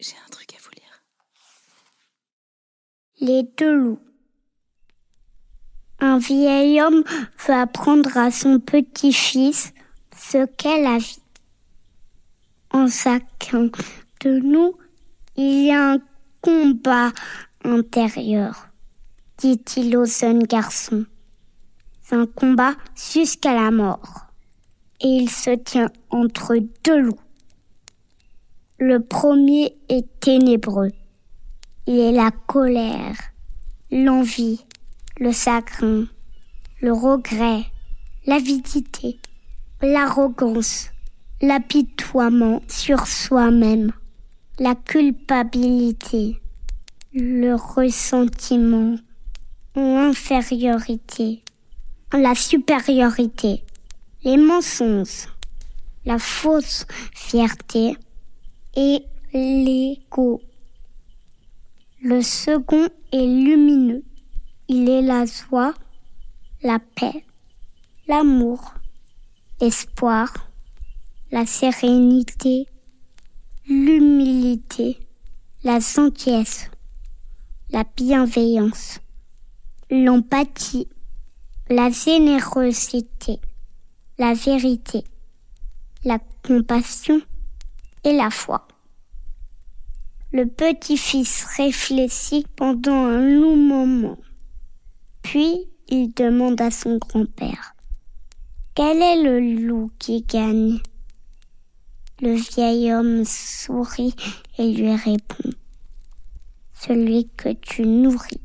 J'ai un truc à vous lire. Les deux loups. Un vieil homme veut apprendre à son petit-fils ce qu'est la vie. En chacun de nous, il y a un combat intérieur, dit-il au jeune garçon. Un combat jusqu'à la mort. Et il se tient entre deux loups. Le premier est ténébreux. Il est la colère, l'envie, le chagrin, le regret, l'avidité, l'arrogance, l'apitoiement sur soi-même, la culpabilité, le ressentiment, l'infériorité, la supériorité, les mensonges, la fausse fierté et l'ego. Le second est lumineux. Il est la joie, la paix, l'amour, l'espoir, la sérénité, l'humilité, la gentillesse, la bienveillance, l'empathie, la générosité, la vérité, la compassion et la foi. Le petit-fils réfléchit pendant un long moment. Puis il demande à son grand-père Quel est le loup qui gagne? Le vieil homme sourit et lui répond Celui que tu nourris.